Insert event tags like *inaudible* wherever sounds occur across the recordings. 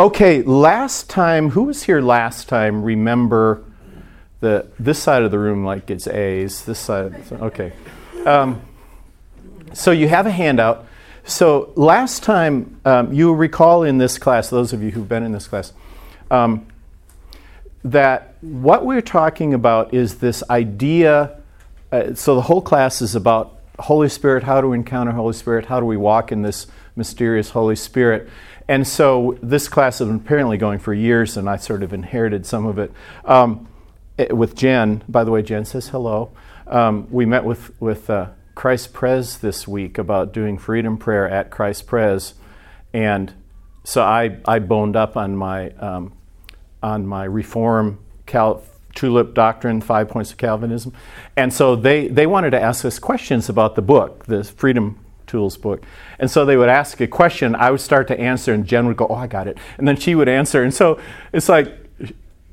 Okay, last time, who was here last time? Remember the this side of the room like it's A's. This side, okay. Um, so you have a handout. So last time, um, you recall in this class, those of you who've been in this class, um, that what we're talking about is this idea. Uh, so the whole class is about Holy Spirit, how to encounter Holy Spirit, how do we walk in this mysterious Holy Spirit. And so this class has been apparently going for years, and I sort of inherited some of it. Um, it with Jen, by the way, Jen says hello. Um, we met with, with uh, Christ Pres this week about doing freedom prayer at Christ Pres. And so I, I boned up on my, um, on my reform Cal- tulip doctrine, five points of Calvinism. And so they, they wanted to ask us questions about the book, the Freedom Tools book. And so they would ask a question, I would start to answer, and Jen would go, Oh, I got it. And then she would answer. And so it's like,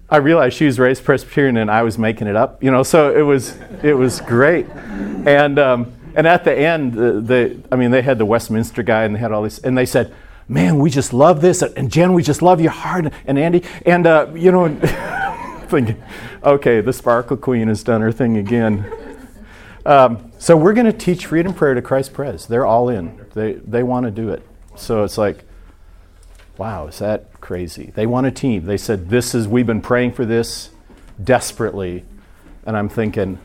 I realized she was raised Presbyterian and I was making it up, you know, so it was, it was great. And, um, and at the end, the, the, I mean, they had the Westminster guy and they had all this, and they said, Man, we just love this. And Jen, we just love your heart. And Andy, and, uh, you know, *laughs* thinking, okay, the Sparkle Queen has done her thing again. Um, so we're going to teach freedom prayer to Christ Pres. They're all in. They they want to do it. So it's like, wow, is that crazy? They want a team. They said this is we've been praying for this desperately, and I'm thinking,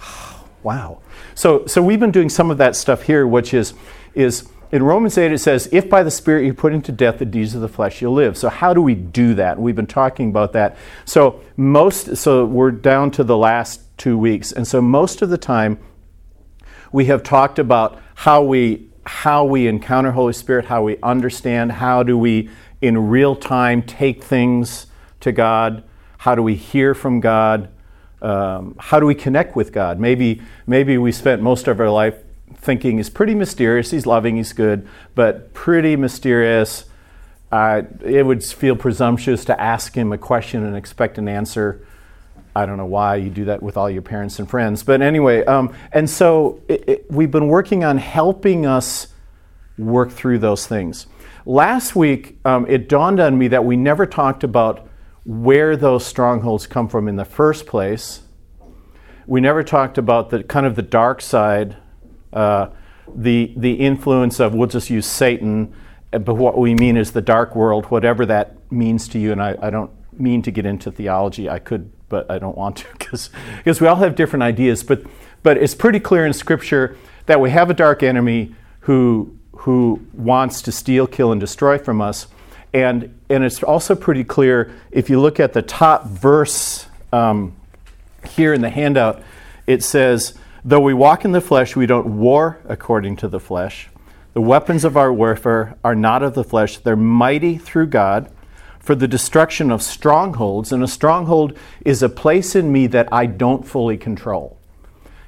*sighs* wow. So so we've been doing some of that stuff here, which is is in Romans 8 it says, if by the Spirit you put into death the deeds of the flesh, you'll live. So how do we do that? We've been talking about that. So most so we're down to the last two weeks. And so most of the time we have talked about how we how we encounter Holy Spirit, how we understand, how do we in real time take things to God, how do we hear from God, um, how do we connect with God? Maybe maybe we spent most of our life thinking is pretty mysterious. He's loving, he's good, but pretty mysterious. Uh, it would feel presumptuous to ask him a question and expect an answer. I don't know why you do that with all your parents and friends, but anyway, um, and so it, it, we've been working on helping us work through those things. Last week, um, it dawned on me that we never talked about where those strongholds come from in the first place. We never talked about the kind of the dark side, uh, the the influence of we'll just use Satan, but what we mean is the dark world, whatever that means to you. And I, I don't mean to get into theology. I could but I don't want to *laughs* because because we all have different ideas. But but it's pretty clear in Scripture that we have a dark enemy who who wants to steal, kill, and destroy from us. And and it's also pretty clear if you look at the top verse um, here in the handout. It says, "Though we walk in the flesh, we don't war according to the flesh." The weapons of our warfare are not of the flesh, they're mighty through God for the destruction of strongholds. And a stronghold is a place in me that I don't fully control.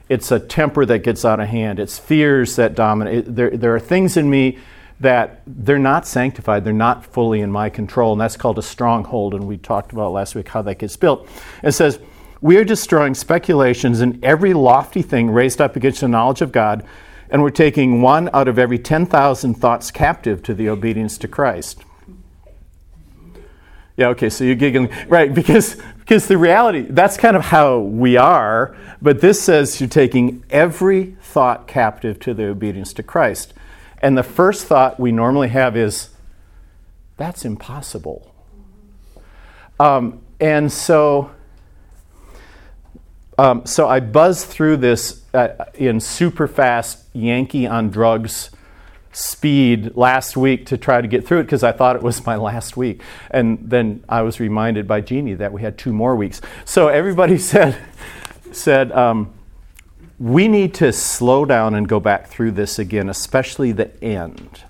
It's a temper that gets out of hand, it's fears that dominate. There, there are things in me that they're not sanctified, they're not fully in my control, and that's called a stronghold. And we talked about last week how that gets built. It says, We are destroying speculations and every lofty thing raised up against the knowledge of God, and we're taking one out of every 10,000 thoughts captive to the obedience to Christ. Yeah, okay, so you're giggling. Right, because because the reality, that's kind of how we are, but this says you're taking every thought captive to the obedience to Christ. And the first thought we normally have is, that's impossible. Um, and so, um, so I buzzed through this uh, in super fast Yankee on drugs speed last week to try to get through it because I thought it was *laughs* my last week. And then I was reminded by Jeannie that we had two more weeks. So everybody *laughs* said, said um, we need to slow down and go back through this again, especially the end.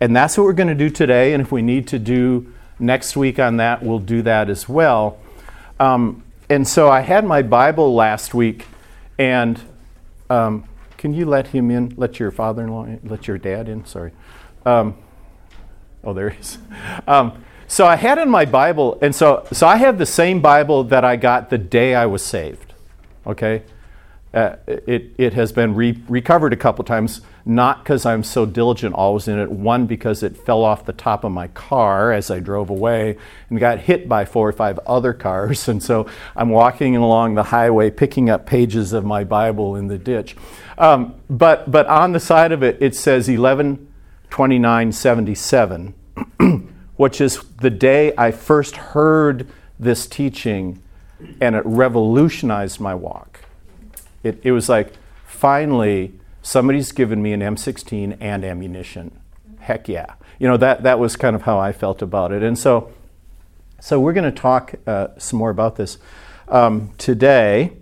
And that's what we're going to do today. And if we need to do next week on that, we'll do that as well. Um, and so I had my Bible last week, and um, can you let him in? Let your father in law in? Let your dad in? Sorry. Um, oh, there he is. Um, so I had in my Bible, and so, so I have the same Bible that I got the day I was saved. Okay? Uh, it, it has been re- recovered a couple times, not because I'm so diligent always in it. One, because it fell off the top of my car as I drove away and got hit by four or five other cars. *laughs* And so I'm walking along the highway picking up pages of my Bible in the ditch. Um, but, but on the side of it, it says 112977, *clears throat* which is the day I first heard this teaching and it revolutionized my walk. It, it was like, finally, somebody's given me an M16 and ammunition. Heck yeah. You know, that, that was kind of how I felt about it. And so, so we're going to talk uh, some more about this um, today.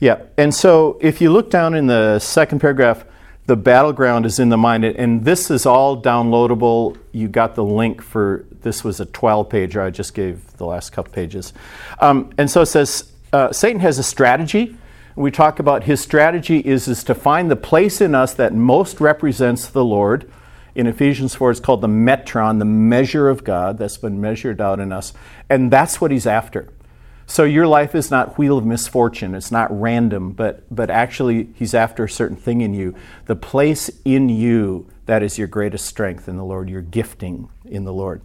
Yeah, and so if you look down in the second paragraph, the battleground is in the mind, and this is all downloadable. You got the link for this was a 12 pager. I just gave the last couple pages. Um, and so it says uh, Satan has a strategy. We talk about his strategy is, is to find the place in us that most represents the Lord. In Ephesians 4, it's called the metron, the measure of God that's been measured out in us. And that's what he's after. So your life is not wheel of misfortune. It's not random, but, but actually he's after a certain thing in you. The place in you that is your greatest strength in the Lord, your gifting in the Lord.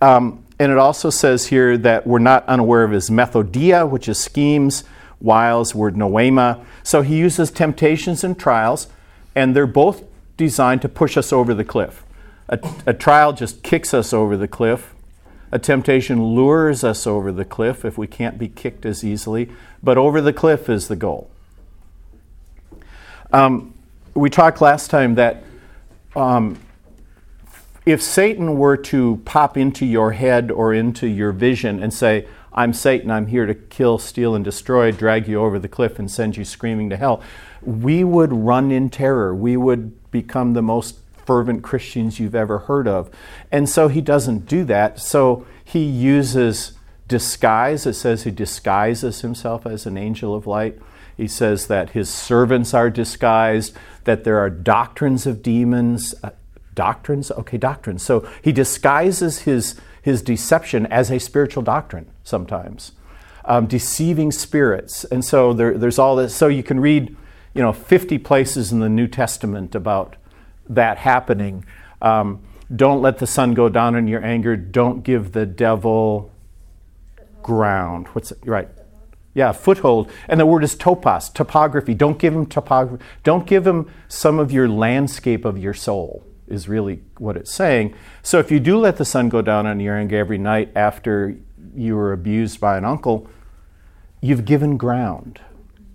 Um, and it also says here that we're not unaware of his methodia, which is schemes, wiles, word noema. So he uses temptations and trials, and they're both designed to push us over the cliff. A, a trial just kicks us over the cliff, a temptation lures us over the cliff if we can't be kicked as easily, but over the cliff is the goal. Um, we talked last time that um, if Satan were to pop into your head or into your vision and say, I'm Satan, I'm here to kill, steal, and destroy, drag you over the cliff, and send you screaming to hell, we would run in terror. We would become the most fervent Christians you've ever heard of. And so he doesn't do that. So he uses disguise. It says he disguises himself as an angel of light. He says that his servants are disguised, that there are doctrines of demons. Uh, Doctrines? Okay, doctrines. So he disguises his, his deception as a spiritual doctrine sometimes, um, deceiving spirits. And so there, there's all this. So you can read, you know, 50 places in the New Testament about that happening. Um, don't let the sun go down in your anger. Don't give the devil ground. What's it? Right. Yeah, foothold. And the word is topos, topography. Don't give him topography. Don't give him some of your landscape of your soul, is really what it's saying. So if you do let the sun go down on your anger every night after you were abused by an uncle, you've given ground.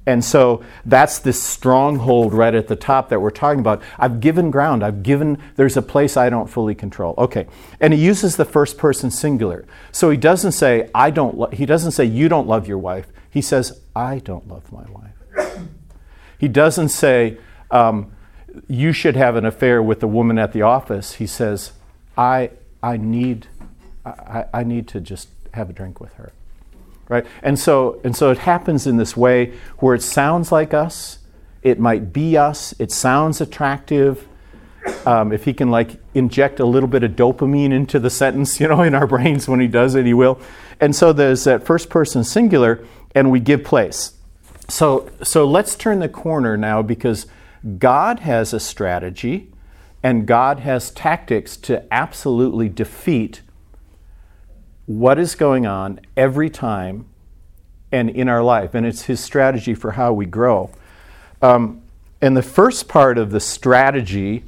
And so that's this stronghold right at the top that we're talking about. I've given ground. I've given, there's a place I don't fully control. Okay. And he uses the first person singular. So he doesn't say, I don't, lo-, he doesn't say, you don't love your wife. He says, I don't love my wife. he doesn't say, um, you should have an affair with the woman at the office. He says, I, I, need, I, I need to just have a drink with her right? And so, and so it happens in this way where it sounds like us, it might be us, it sounds attractive. Um, if he can like inject a little bit of dopamine into the sentence, *laughs* you know, in our brains when he does it, he will. And so there's that first person singular, and we give place. So, so let's turn the corner now because God has a strategy and God has tactics to absolutely defeat what is going on every time and in our life. And it's his strategy for how we grow. Um, and the first part of the strategy,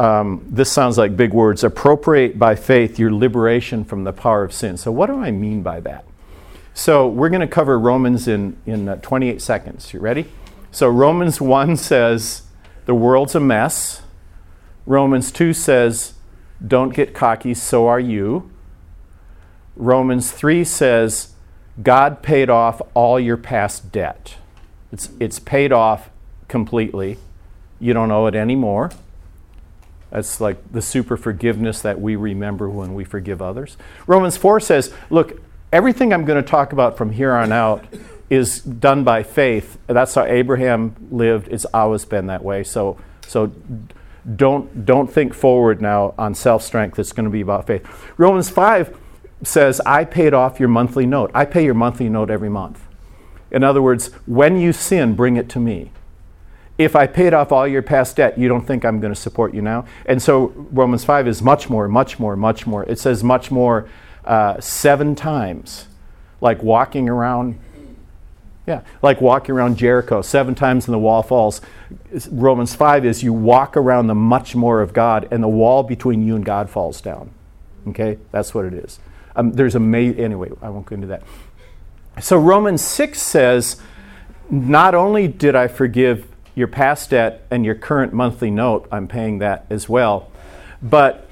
um, this sounds like big words appropriate by faith your liberation from the power of sin. So, what do I mean by that? So, we're going to cover Romans in, in uh, 28 seconds. You ready? So, Romans 1 says, the world's a mess. Romans 2 says, don't get cocky, so are you. Romans 3 says, God paid off all your past debt. It's, it's paid off completely. You don't owe it anymore. That's like the super forgiveness that we remember when we forgive others. Romans 4 says, look, everything I'm going to talk about from here on out is done by faith. That's how Abraham lived. It's always been that way. So, so don't, don't think forward now on self strength. It's going to be about faith. Romans 5 says, I paid off your monthly note. I pay your monthly note every month. In other words, when you sin, bring it to me. If I paid off all your past debt, you don't think I'm going to support you now? And so Romans 5 is much more, much more, much more. It says much more uh, seven times, like walking around. Yeah, like walking around Jericho seven times and the wall falls. Romans 5 is you walk around the much more of God and the wall between you and God falls down. Okay, that's what it is. Um, there's a, ma- anyway, I won't go into that. So Romans 6 says, not only did I forgive your past debt and your current monthly note, I'm paying that as well, but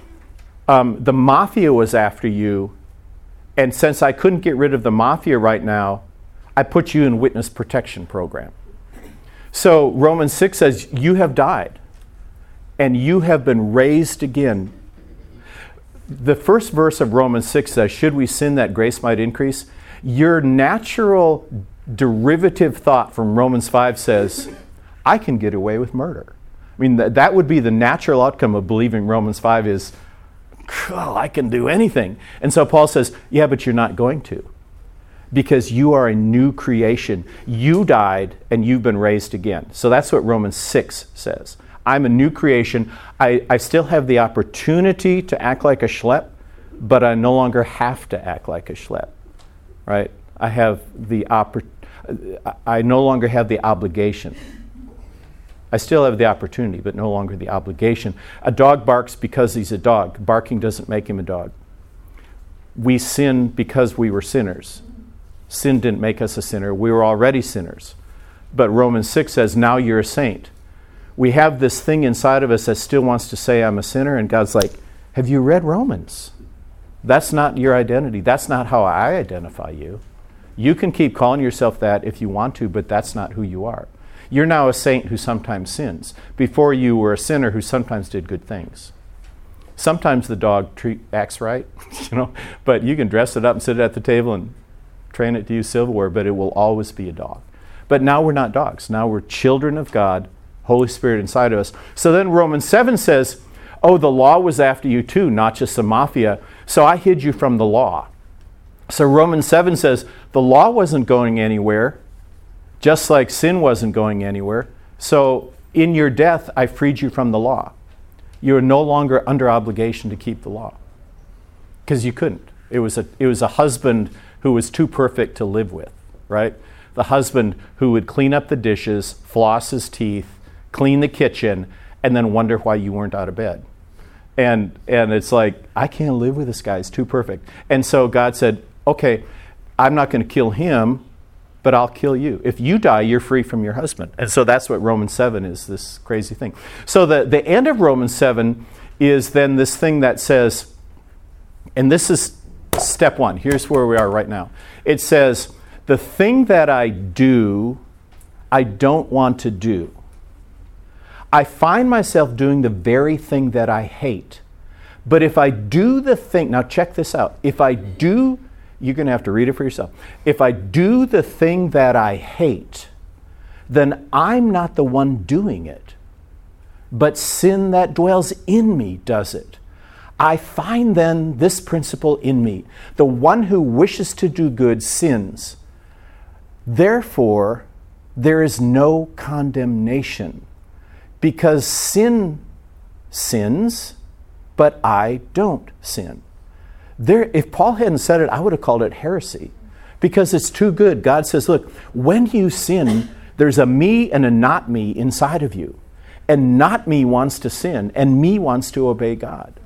um, the mafia was after you, and since I couldn't get rid of the mafia right now, I put you in witness protection program. So Romans 6 says, You have died, and you have been raised again. The first verse of Romans 6 says, Should we sin that grace might increase? Your natural derivative thought from Romans 5 says, I can get away with murder. I mean, th- that would be the natural outcome of believing Romans 5 is, oh, I can do anything. And so Paul says, yeah, but you're not going to. Because you are a new creation. You died and you've been raised again. So that's what Romans 6 says. I'm a new creation. I, I still have the opportunity to act like a schlep, but I no longer have to act like a schlep right? I have the oppor- I no longer have the obligation. I still have the opportunity, but no longer the obligation. A dog barks because he's a dog. Barking doesn't make him a dog. We sin because we were sinners. Sin didn't make us a sinner. We were already sinners. But Romans 6 says, now you're a saint. We have this thing inside of us that still wants to say, I'm a sinner, and God's like, Have you read Romans? That's not your identity. That's not how I identify you. You can keep calling yourself that if you want to, but that's not who you are. You're now a saint who sometimes sins. Before you were a sinner who sometimes did good things. Sometimes the dog treat, acts right, *laughs* you know, but you can dress it up and sit it at the table and train it to use silverware, but it will always be a dog. But now we're not dogs. Now we're children of God, Holy Spirit inside of us. So then Romans 7 says, Oh, the law was after you too, not just the mafia. So I hid you from the law. So Romans 7 says the law wasn't going anywhere, just like sin wasn't going anywhere. So in your death, I freed you from the law. You are no longer under obligation to keep the law because you couldn't. It was, a, it was a husband who was too perfect to live with, right? The husband who would clean up the dishes, floss his teeth, clean the kitchen, and then wonder why you weren't out of bed and and it's like I can't live with this guy; he's too perfect. And so God said, "Okay, I'm not going to kill him, but I'll kill you. If you die, you're free from your husband." And so that's what Romans seven is. This crazy thing. So the the end of Romans seven is then this thing that says, and this is step one. Here's where we are right now. It says, "The thing that I do, I don't want to do." I find myself doing the very thing that I hate. But if I do the thing, now check this out. If I do, you're going to have to read it for yourself. If I do the thing that I hate, then I'm not the one doing it, but sin that dwells in me does it. I find then this principle in me the one who wishes to do good sins. Therefore, there is no condemnation because sin sins, but I don't sin. There, if Paul hadn't said it, I would have called it heresy because it's too good. God says, look, when you sin, there's a me and a not me inside of you. And not me wants to sin, and me wants to obey God.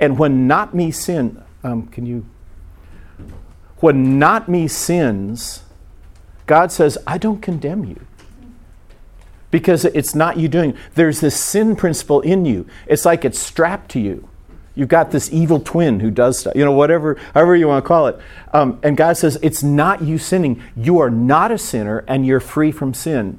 And when not me sin, um, can you? When not me sins, God says, I don't condemn you. Because it's not you doing there's this sin principle in you. It's like it's strapped to you. You've got this evil twin who does stuff you know whatever however you want to call it. Um, and god says it's not you sinning. You are not a sinner and you're free from sin.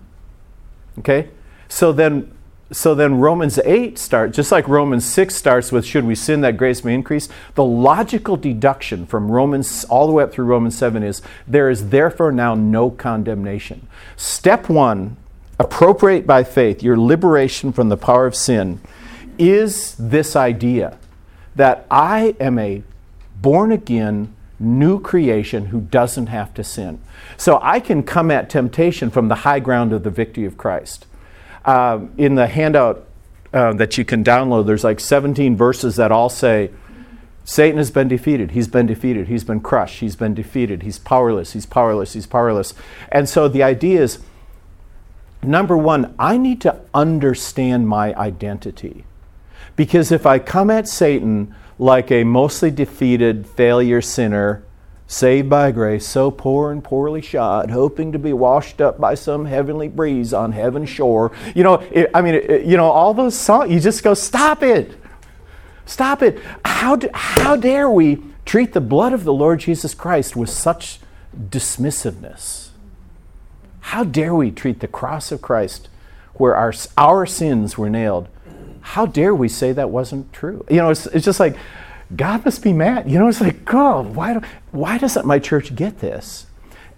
Okay? So then so then romans 8 starts just like romans 6 starts with should we sin that grace may increase the logical deduction from romans all the way up through romans 7 is there is therefore now no condemnation step one appropriate by faith your liberation from the power of sin is this idea that I am a born again new creation who doesn't have to sin. So I can come at temptation from the high ground of the victory of Christ. Uh, in the handout uh, that you can download, there's like 17 verses that all say, Satan has been defeated. He's been defeated. He's been crushed. He's been defeated. He's powerless. He's powerless. He's powerless. And so the idea is number one, I need to understand my identity. Because if I come at Satan like a mostly defeated failure sinner, saved by grace, so poor and poorly shod, hoping to be washed up by some heavenly breeze on heaven's shore. You know, it, I mean, it, you know, all those songs, you just go, stop it. Stop it. How, do, how dare we treat the blood of the Lord Jesus Christ with such dismissiveness? How dare we treat the cross of Christ where our, our sins were nailed? How dare we say that wasn't true? You know, it's, it's just like, God must be mad. You know, it's like, God, why, do, why doesn't my church get this?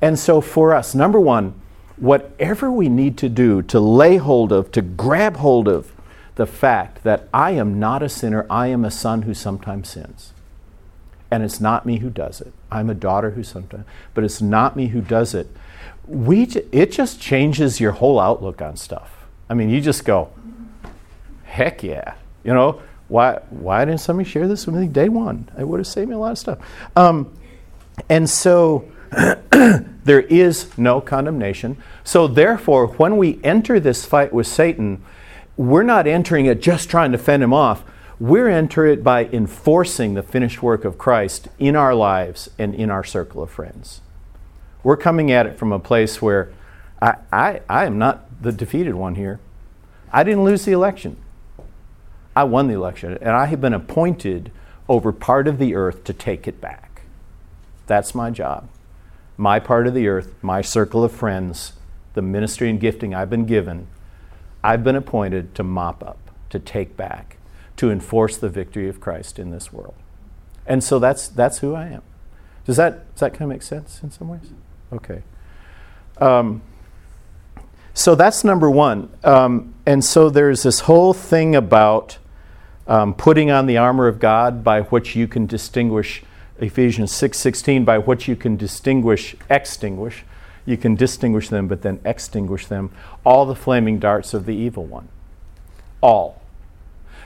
And so for us, number one, whatever we need to do to lay hold of, to grab hold of, the fact that I am not a sinner, I am a son who sometimes sins. And it's not me who does it. I'm a daughter who sometimes, but it's not me who does it. We, it just changes your whole outlook on stuff. I mean, you just go, heck yeah. You know, why, why didn't somebody share this with me day one? It would have saved me a lot of stuff. Um, and so *clears throat* there is no condemnation. So, therefore, when we enter this fight with Satan, we're not entering it just trying to fend him off. We're entering it by enforcing the finished work of Christ in our lives and in our circle of friends. We're coming at it from a place where I, I, I am not the defeated one here. I didn't lose the election. I won the election, and I have been appointed over part of the earth to take it back. That's my job. My part of the earth, my circle of friends, the ministry and gifting I've been given I've been appointed to mop up, to take back, to enforce the victory of Christ in this world. And so that's, that's who I am. Does that, does that kind of make sense in some ways? Okay. Um, so that's number one. Um, and so there's this whole thing about um, putting on the armor of God by which you can distinguish Ephesians 6:16 by which you can distinguish extinguish you can distinguish them, but then extinguish them. All the flaming darts of the evil one. All.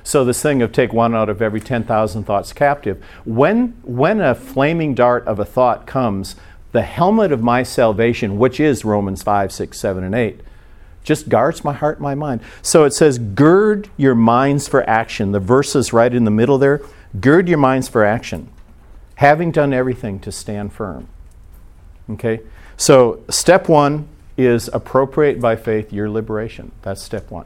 So, this thing of take one out of every 10,000 thoughts captive, when, when a flaming dart of a thought comes, the helmet of my salvation, which is Romans 5, 6, 7, and 8, just guards my heart and my mind. So it says, gird your minds for action. The verse is right in the middle there. Gird your minds for action, having done everything to stand firm. Okay? So, step one is appropriate by faith your liberation. That's step one.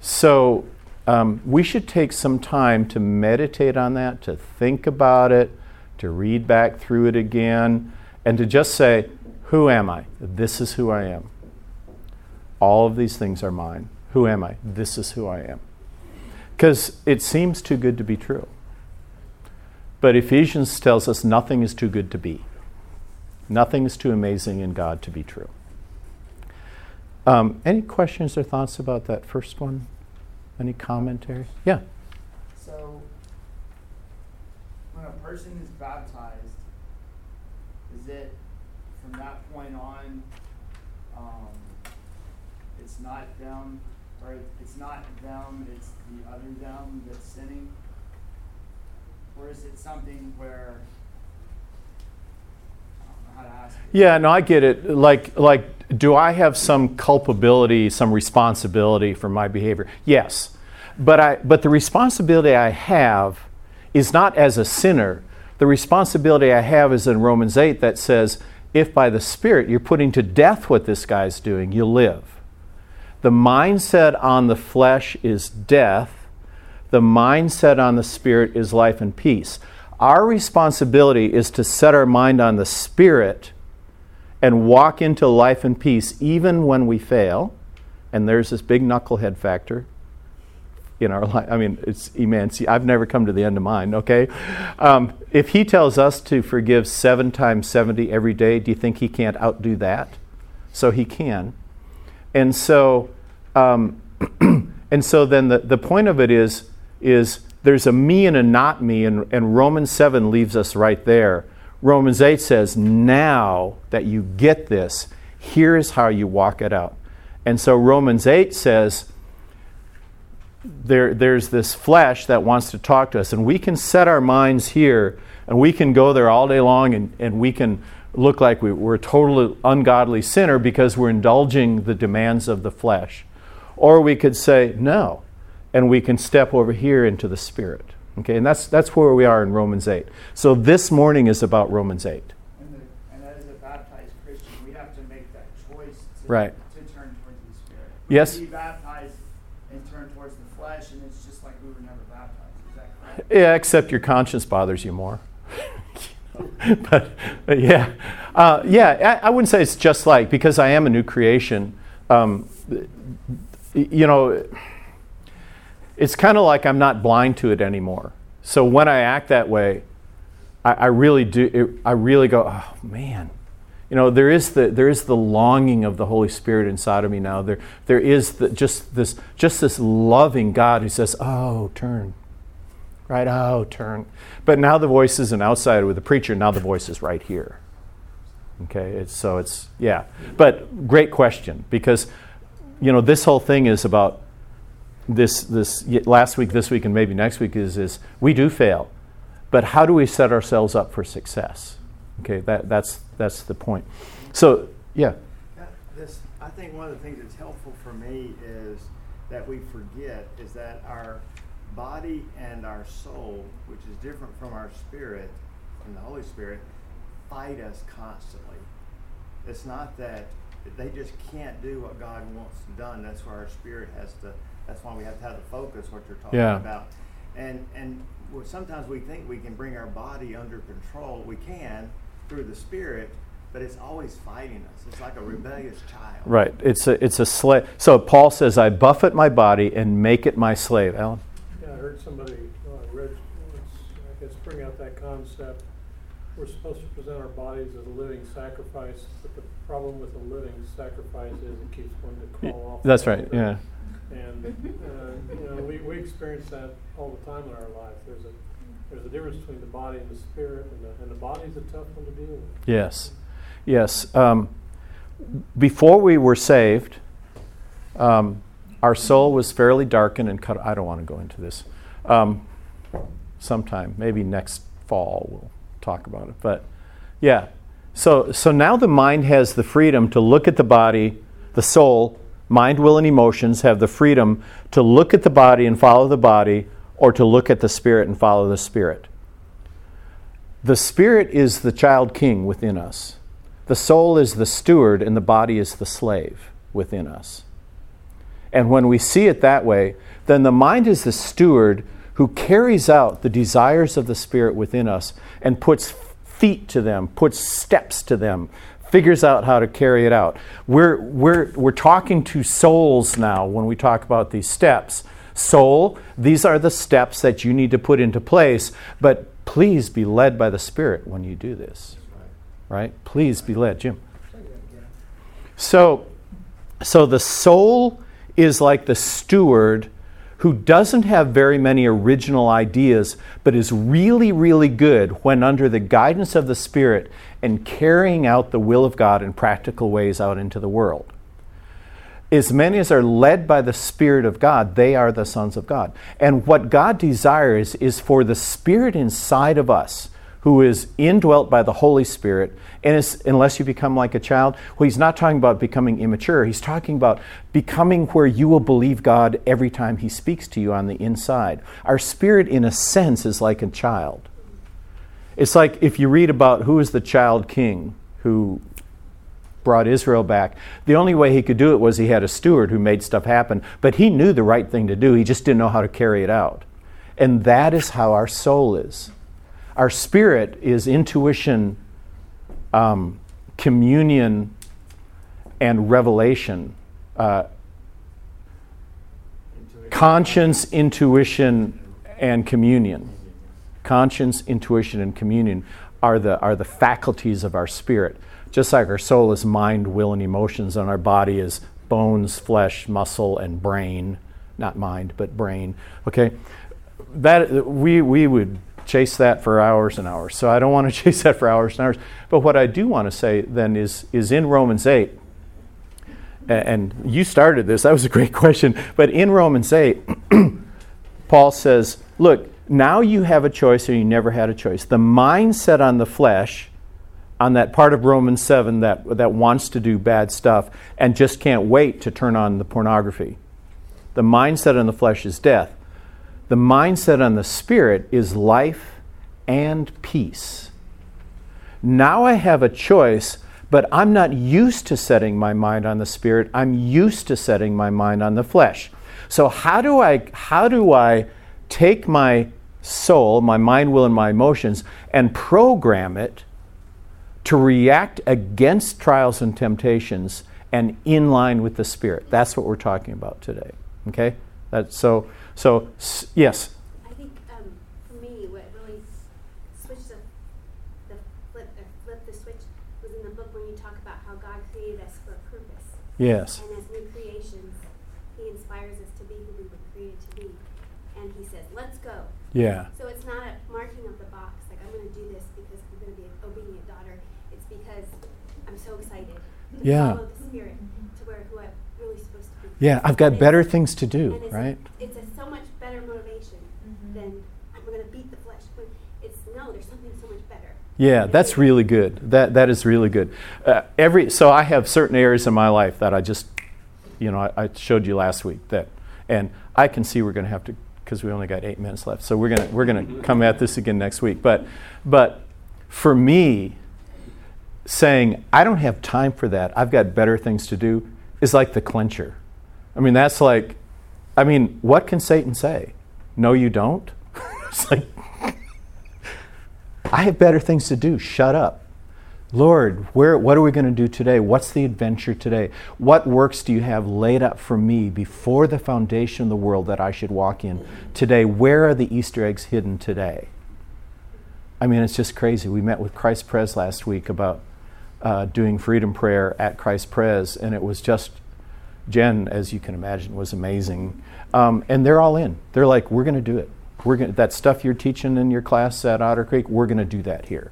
So, um, we should take some time to meditate on that, to think about it, to read back through it again, and to just say, Who am I? This is who I am. All of these things are mine. Who am I? This is who I am. Because it seems too good to be true. But Ephesians tells us nothing is too good to be. Nothing is too amazing in God to be true. Um, any questions or thoughts about that first one? Any commentary? Yeah. So, when a person is baptized, is it from that point on, it's not them, or it's not them, it's the other them that's sinning? Or is it something where yeah, no, I get it. Like, like, do I have some culpability, some responsibility for my behavior? Yes, but I, but the responsibility I have is not as a sinner. The responsibility I have is in Romans eight that says, if by the Spirit you're putting to death what this guy's doing, you'll live. The mindset on the flesh is death. The mindset on the Spirit is life and peace. Our responsibility is to set our mind on the Spirit and walk into life and peace even when we fail. And there's this big knucklehead factor in our life. I mean, it's immense. I've never come to the end of mine, okay? Um, if he tells us to forgive seven times 70 every day, do you think he can't outdo that? So he can. And so, um, *clears throat* and so then the, the point of it is, is there's a me and a not me, and, and Romans 7 leaves us right there. Romans 8 says, now that you get this, here is how you walk it out. And so Romans 8 says, there, there's this flesh that wants to talk to us, and we can set our minds here, and we can go there all day long, and, and we can look like we, we're a totally ungodly sinner because we're indulging the demands of the flesh. Or we could say, no, and we can step over here into the Spirit. Okay, and that's, that's where we are in Romans 8. So this morning is about Romans 8. And, the, and as a baptized Christian, we have to make that choice to, Right. to turn towards the Spirit. Yes. We be baptized and turn towards the flesh, and it's just like we were never baptized. Is that correct? Yeah, except your conscience bothers you more. *laughs* but, but yeah, uh, yeah. I, I, wouldn't say it's just like because I am a new creation. Um, you know, it's kind of like I'm not blind to it anymore. So when I act that way, I, I really do. It, I really go, oh man. You know, there is the there is the longing of the Holy Spirit inside of me now. There there is the, just this just this loving God who says, "Oh, turn, right? Oh, turn." But now the voice isn't outside with the preacher. Now the voice is right here. Okay, it's, so it's yeah. But great question because you know this whole thing is about this this last week, this week, and maybe next week is is we do fail, but how do we set ourselves up for success? Okay, that that's that's the point. So yeah. This I think one of the things that's helpful for me is that we forget is that our body and our soul, which is different from our spirit, from the Holy Spirit, fight us constantly. It's not that they just can't do what God wants done. That's why our spirit has to. That's why we have to have the focus, what you're talking Yeah. about. And and sometimes we think we can bring our body under control. We can through the spirit, but it's always fighting us. It's like a rebellious child. Right. It's a it's a slave. So Paul says, "I buffet my body and make it my slave." Alan. I heard somebody, uh, read, I guess, bring out that concept. We're supposed to present our bodies as a living sacrifice, but the problem with a living sacrifice is it keeps one to crawl off. That's right. Yeah. And, uh, you know, we, we experience that all the time in our life. There's a, there's a difference between the body and the spirit, and the, and the body's a tough one to deal with. Yes. Yes. Um, before we were saved, um, our soul was fairly darkened and cut. I don't want to go into this. Um, sometime, maybe next fall, we'll talk about it. But yeah. So, so now the mind has the freedom to look at the body, the soul, mind, will, and emotions have the freedom to look at the body and follow the body, or to look at the spirit and follow the spirit. The spirit is the child king within us. The soul is the steward, and the body is the slave within us. And when we see it that way, then the mind is the steward who carries out the desires of the spirit within us and puts feet to them, puts steps to them, figures out how to carry it out. We're, we're, we're talking to souls now when we talk about these steps. Soul, these are the steps that you need to put into place, but please be led by the Spirit when you do this. Right? Please be led. Jim. So, so the soul is like the steward who doesn't have very many original ideas, but is really, really good when under the guidance of the Spirit and carrying out the will of God in practical ways out into the world. As many as are led by the Spirit of God, they are the sons of God. And what God desires is for the Spirit inside of us, who is indwelt by the Holy Spirit, and unless you become like a child, well, he's not talking about becoming immature. He's talking about becoming where you will believe God every time he speaks to you on the inside. Our spirit, in a sense, is like a child. It's like if you read about who is the child king who brought Israel back. The only way he could do it was he had a steward who made stuff happen, but he knew the right thing to do. He just didn't know how to carry it out. And that is how our soul is. Our spirit is intuition, um, communion, and revelation. Uh, conscience, intuition, and communion. Conscience, intuition, and communion are the, are the faculties of our spirit. Just like our soul is mind, will, and emotions, and our body is bones, flesh, muscle, and brain. Not mind, but brain. Okay? That, we, we would chase that for hours and hours. So I don't want to *laughs* chase that for hours and hours. But what I do want to say then is, is in Romans 8, and you started this, that was a great *laughs* question. But in Romans 8, *clears throat* Paul says, Look, now you have a choice or you never had a choice. The mindset on the flesh, on that part of Romans 7 that, that wants to do bad stuff and just can't wait to turn on the pornography. The mindset on the flesh is death. The mindset on the spirit is life and peace. Now I have a choice, but I'm not used to setting my mind on the spirit. I'm used to setting my mind on the flesh. So how do I how do I take my soul, my mind, will, and my emotions, and program it to react against trials and temptations and in line with the Spirit. That's what we're talking about today. Okay? That, so, so yes. I think um, for me, what really switched the, the flip, flip the switch was in the book when you talk about how God created us for a purpose. Yes. And as new creations, He inspires us to be who we were created to be and he says, let's go. Yeah. So it's not a marking of the box, like I'm going to do this because I'm going to be an obedient daughter. It's because I'm so excited to yeah. follow the Spirit to where who I'm really supposed to be. Yeah, I've got better things to do, it's right? A, it's a so much better motivation mm-hmm. than I'm going to beat the flesh. But it's no, there's something so much better. Yeah, that's really good. That that is really good. Uh, every so I have certain areas in my life that I just, you know, I, I showed you last week that, and I can see we're going to have to because we only got eight minutes left. So we're gonna we're gonna come at this again next week. But but for me, saying I don't have time for that. I've got better things to do is like the clincher. I mean, that's like, I mean, what can Satan say? No, you don't. *laughs* it's like I have better things to do. Shut up. Lord, where, what are we going to do today? What's the adventure today? What works do you have laid up for me before the foundation of the world that I should walk in today? Where are the Easter eggs hidden today? I mean, it's just crazy. We met with Christ Pres last week about uh, doing freedom prayer at Christ Pres, and it was just, Jen, as you can imagine, was amazing. Um, and they're all in. They're like, we're going to do it. We're gonna, that stuff you're teaching in your class at Otter Creek, we're going to do that here.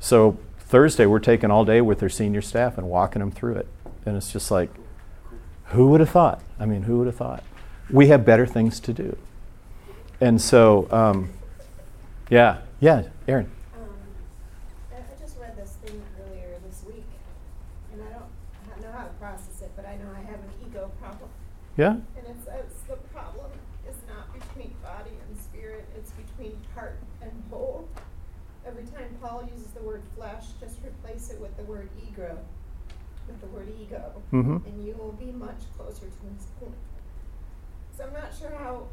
So Thursday, we're taking all day with their senior staff and walking them through it. And it's just like, who would have thought? I mean, who would have thought? We have better things to do. And so, um, yeah, yeah, Aaron. Um, I just read this thing earlier this week, and I don't know how to process it, but I know I have an ego problem. Yeah? And it says the problem is not between body and spirit, it's between heart and whole. Every time Paul uses the word flesh, just replace it with the word ego, with the word ego, mm-hmm. and you will be much closer to his point. So I'm not sure how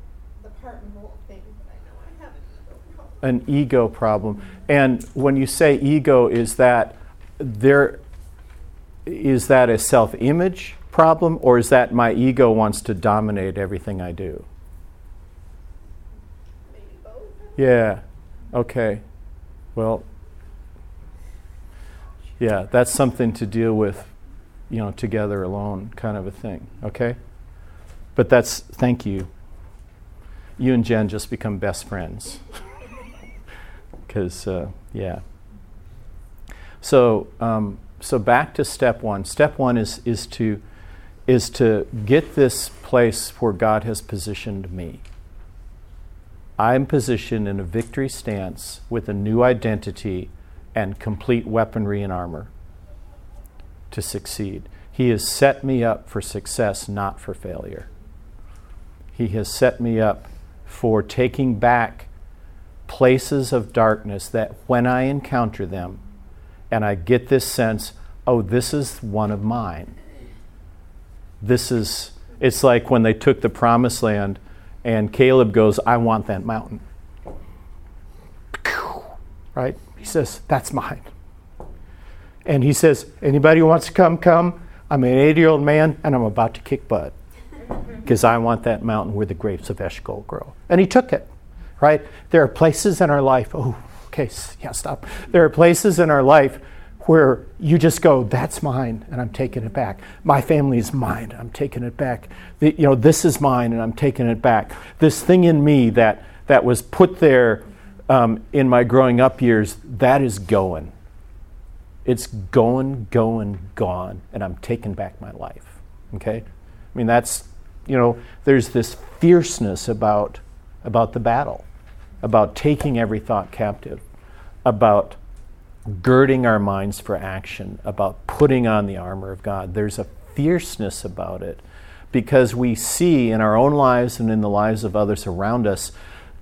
the part and whole thing, but I know I have an ego problem. An ego problem. And when you say ego, is that there is that a self-image problem, or is that my ego wants to dominate everything I do? Maybe both. Yeah. Okay. Well, yeah, that's something to deal with, you know, together alone kind of a thing, okay? But that's, thank you. You and Jen just become best friends. *laughs* Because, uh, yeah. So, um, so back to step one. Step one is, is, to, is to get this place where God has positioned me. I'm positioned in a victory stance with a new identity and complete weaponry and armor to succeed. He has set me up for success, not for failure. He has set me up for taking back places of darkness that when I encounter them and I get this sense, oh, this is one of mine. This is, it's like when they took the promised land and Caleb goes, I want that mountain. Right? He says, That's mine. And he says, Anybody who wants to come, come. I'm an 80 year old man and I'm about to kick butt because I want that mountain where the grapes of Eshcol grow. And he took it, right? There are places in our life, oh, okay, yeah, stop. There are places in our life where you just go, that's mine, and I'm taking it back. My family is mine, I'm taking it back. The, you know, this is mine, and I'm taking it back. This thing in me that, that was put there um, in my growing up years, that is going. It's going, going, gone, and I'm taking back my life. Okay? I mean, that's, you know, there's this fierceness about, about the battle, about taking every thought captive, about girding our minds for action, about putting on the armor of God. There's a fierceness about it because we see in our own lives and in the lives of others around us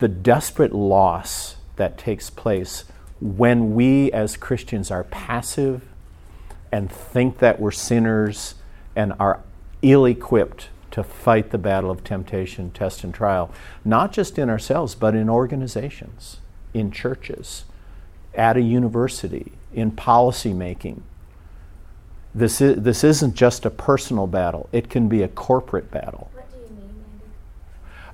the desperate loss that takes place when we as Christians are passive and think that we're sinners and are ill equipped to fight the battle of temptation, test, and trial, not just in ourselves, but in organizations, in churches, at a university, in policy making. This, is, this isn't just a personal battle, it can be a corporate battle. What do you mean?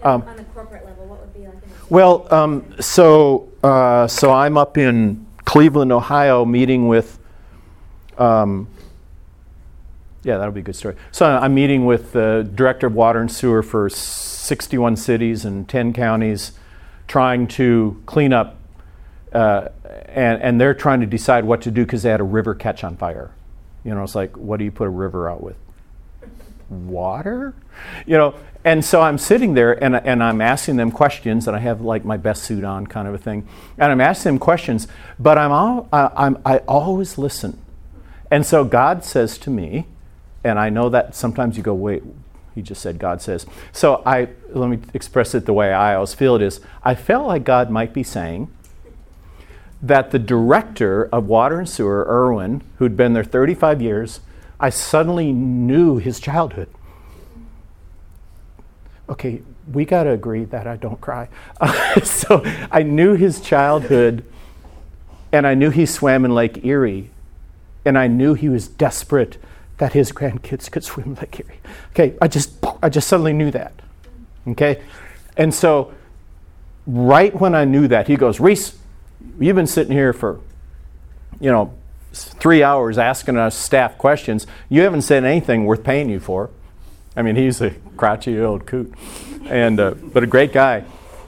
Um, On the corporate level, what would be like an example? Well, um, so uh, so I'm up in Cleveland, Ohio, meeting with. Um, yeah, that'll be a good story. So I'm meeting with the director of water and sewer for 61 cities and 10 counties, trying to clean up, uh, and and they're trying to decide what to do because they had a river catch on fire. You know, it's like, what do you put a river out with? Water? You know and so i'm sitting there and, and i'm asking them questions and i have like my best suit on kind of a thing. And i'm asking them questions but i'm all I, i'm i always listen. And so god says to me and i know that sometimes you go wait he just said god says. So i let me express it the way i always feel it is i felt like god might be saying that the director of water and sewer irwin who'd been there 35 years I suddenly knew his childhood. Okay, we got to agree that I don't cry. *laughs* so I knew his childhood, and I knew he swam in Lake Erie, and I knew he was desperate that his grandkids could swim Lake Erie. Okay, I just, I just suddenly knew that. Okay, and so right when I knew that, he goes, Reese, you've been sitting here for, you know, three hours asking us staff questions. You haven't said anything worth paying you for. I mean, he's a crotchety old coot, and uh, but a great guy.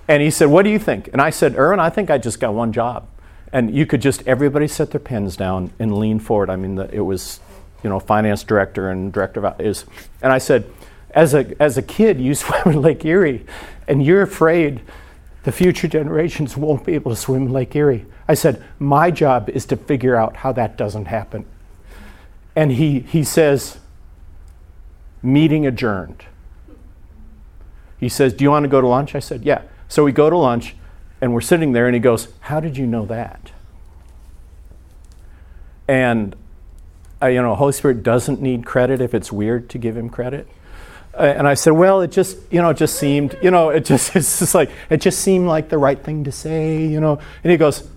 And he said, "What do you think?" And I said, "Erwin, I think I just got one job." And you could just everybody set their pens down and lean forward. I mean, the, it was, you know, finance director and director of is. And I said, as a as a kid, you *laughs* swam in Lake Erie, and you're afraid the future generations won't be able to swim in Lake Erie. I said, My job is to figure out how that doesn't happen. And he, he says, Meeting adjourned. He says, Do you want to go to lunch? I said, Yeah. So we go to lunch, and we're sitting there, and he goes, How did you know that? And, uh, you know, Holy Spirit doesn't need credit if it's weird to give him credit. Uh, and I said, well, it just, you know, it just seemed, you know, it just, *laughs* it's just like, it just seemed like the right thing to say, you know. And he goes,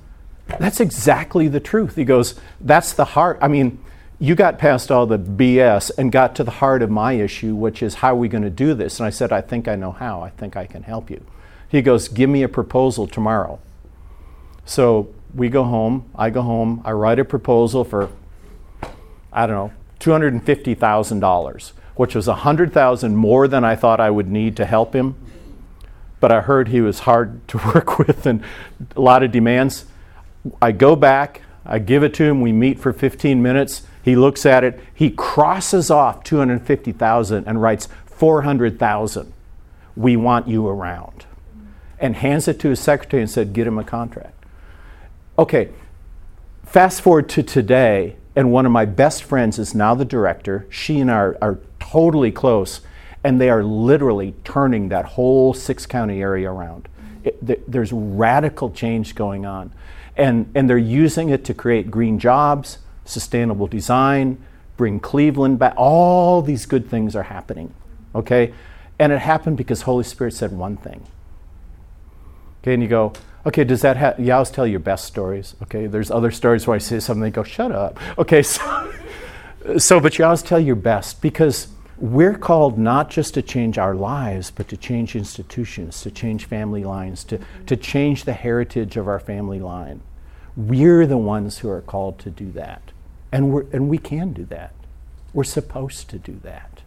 that's exactly the truth. He goes, That's the heart. I mean, you got past all the BS and got to the heart of my issue, which is how are we going to do this? And I said, I think I know how. I think I can help you. He goes, Give me a proposal tomorrow. So we go home. I go home. I write a proposal for, I don't know, $250,000, which was 100000 more than I thought I would need to help him. But I heard he was hard to *laughs* work with and a lot of demands. I go back, I give it to him, we meet for 15 minutes. He looks at it, he crosses off 250,000 and writes 400,000. We want you around. And hands it to his secretary and said, Get him a contract. Okay, fast forward to today, and one of my best friends is now the director. She and I are, are totally close, and they are literally turning that whole six county area around. It, th- there's radical change going on and, and they're using it to create green jobs, sustainable design, bring Cleveland back. All these good things are happening, okay? And it happened because Holy Spirit said one thing. Okay, and you go, okay, does that have, you always tell your best stories, okay? There's other stories where I say something, they go, shut up. Okay, *laughs* so, so but you always tell your best because we're called not just to change our lives, but to change institutions, to change family lines, to, to change the heritage of our family line. We're the ones who are called to do that. And, we're, and we can do that. We're supposed to do that.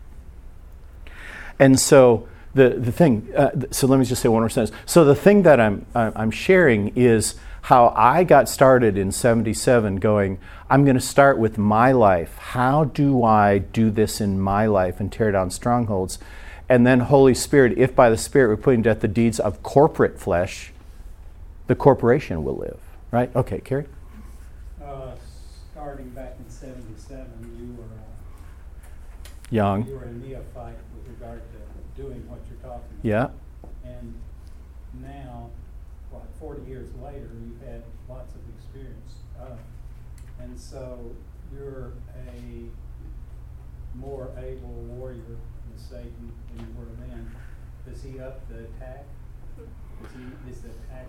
And so the, the thing, uh, th- so let me just say one more sentence. So the thing that I'm, I'm sharing is how I got started in 77 going, I'm going to start with my life. How do I do this in my life and tear down strongholds? And then, Holy Spirit, if by the Spirit we're putting to death the deeds of corporate flesh, the corporation will live. Right? Okay, Carrie? Uh, starting back in seventy-seven, you were, uh, Young. you were a neophyte with regard to doing what you're talking about. Yeah. And now, what, forty years later, you've had lots of experience. Uh, and so you're a more able warrior with Satan than you were then. Does he up the attack? Is he, is the attack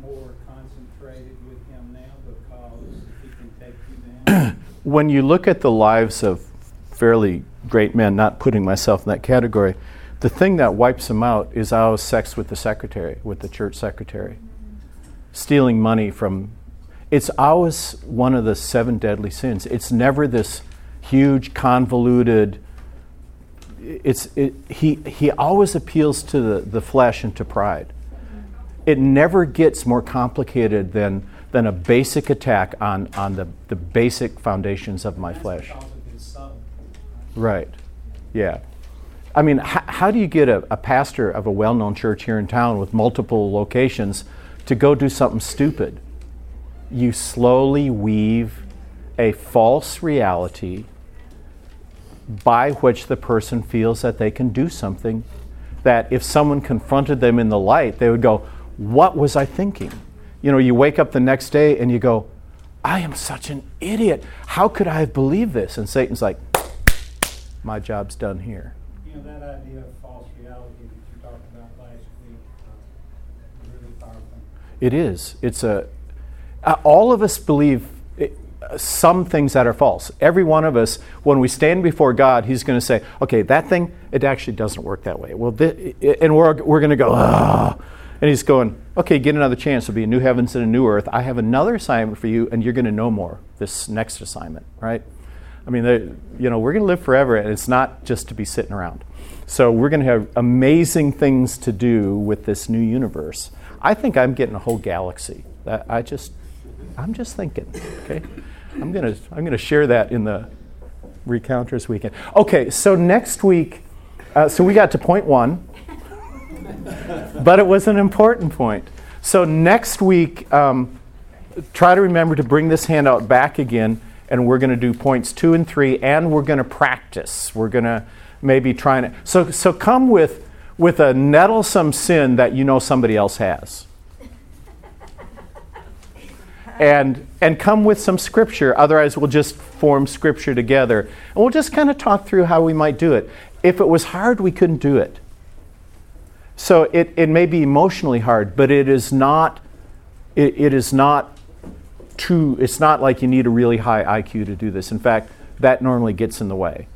more concentrated with him now because he can take you down? *clears throat* when you look at the lives of fairly great men, not putting myself in that category, the thing that wipes them out is our sex with the secretary, with the church secretary, stealing money from. It's always one of the seven deadly sins. It's never this huge, convoluted. It's it, he he always appeals to the, the flesh and to pride. It never gets more complicated than than a basic attack on, on the, the basic foundations of my flesh. because of his son. Right. Yeah. I mean, h- how do you get a, a pastor of a well known church here in town with multiple locations to go do something stupid? You slowly weave a false reality by which the person feels that they can do something that if someone confronted them in the light, they would go, What was I thinking? You know, you wake up the next day and you go, I am such an idiot. How could I have believed this? And Satan's like, My job's done here. You know, that idea of false reality that you talked about last week, uh, really powerful. It is. It's a. Uh, all of us believe it, uh, some things that are false. Every one of us, when we stand before God, He's going to say, "Okay, that thing, it actually doesn't work that way." Well, and we're we're going to go, and He's going, "Okay, get another chance. There'll be a new heavens and a new earth. I have another assignment for you, and you're going to know more. This next assignment, right?" I mean, you know, we're going to live forever, and it's not just to be sitting around. So we're going to have amazing things to do with this new universe. I think I'm getting a whole galaxy. I just, I'm just thinking. Okay, I'm gonna, I'm gonna share that in the Recounters weekend. Okay, so next week, uh, so we got to point one, but it was an important point. So next week, um, try to remember to bring this handout back again, and we're going to do points two and three, and we're going to practice. We're going to maybe try and so so come with with a nettlesome sin that you know somebody else has. And, and come with some scripture. Otherwise, we'll just form scripture together. And we'll just kind of talk through how we might do it. If it was hard, we couldn't do it. So it, it may be emotionally hard, but it is not, it, it is not too, it's not like you need a really high IQ to do this. In fact, that normally gets in the way.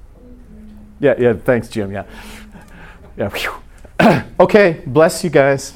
Yeah, yeah, thanks, Jim. Yeah. Yeah. *coughs* okay, bless you guys.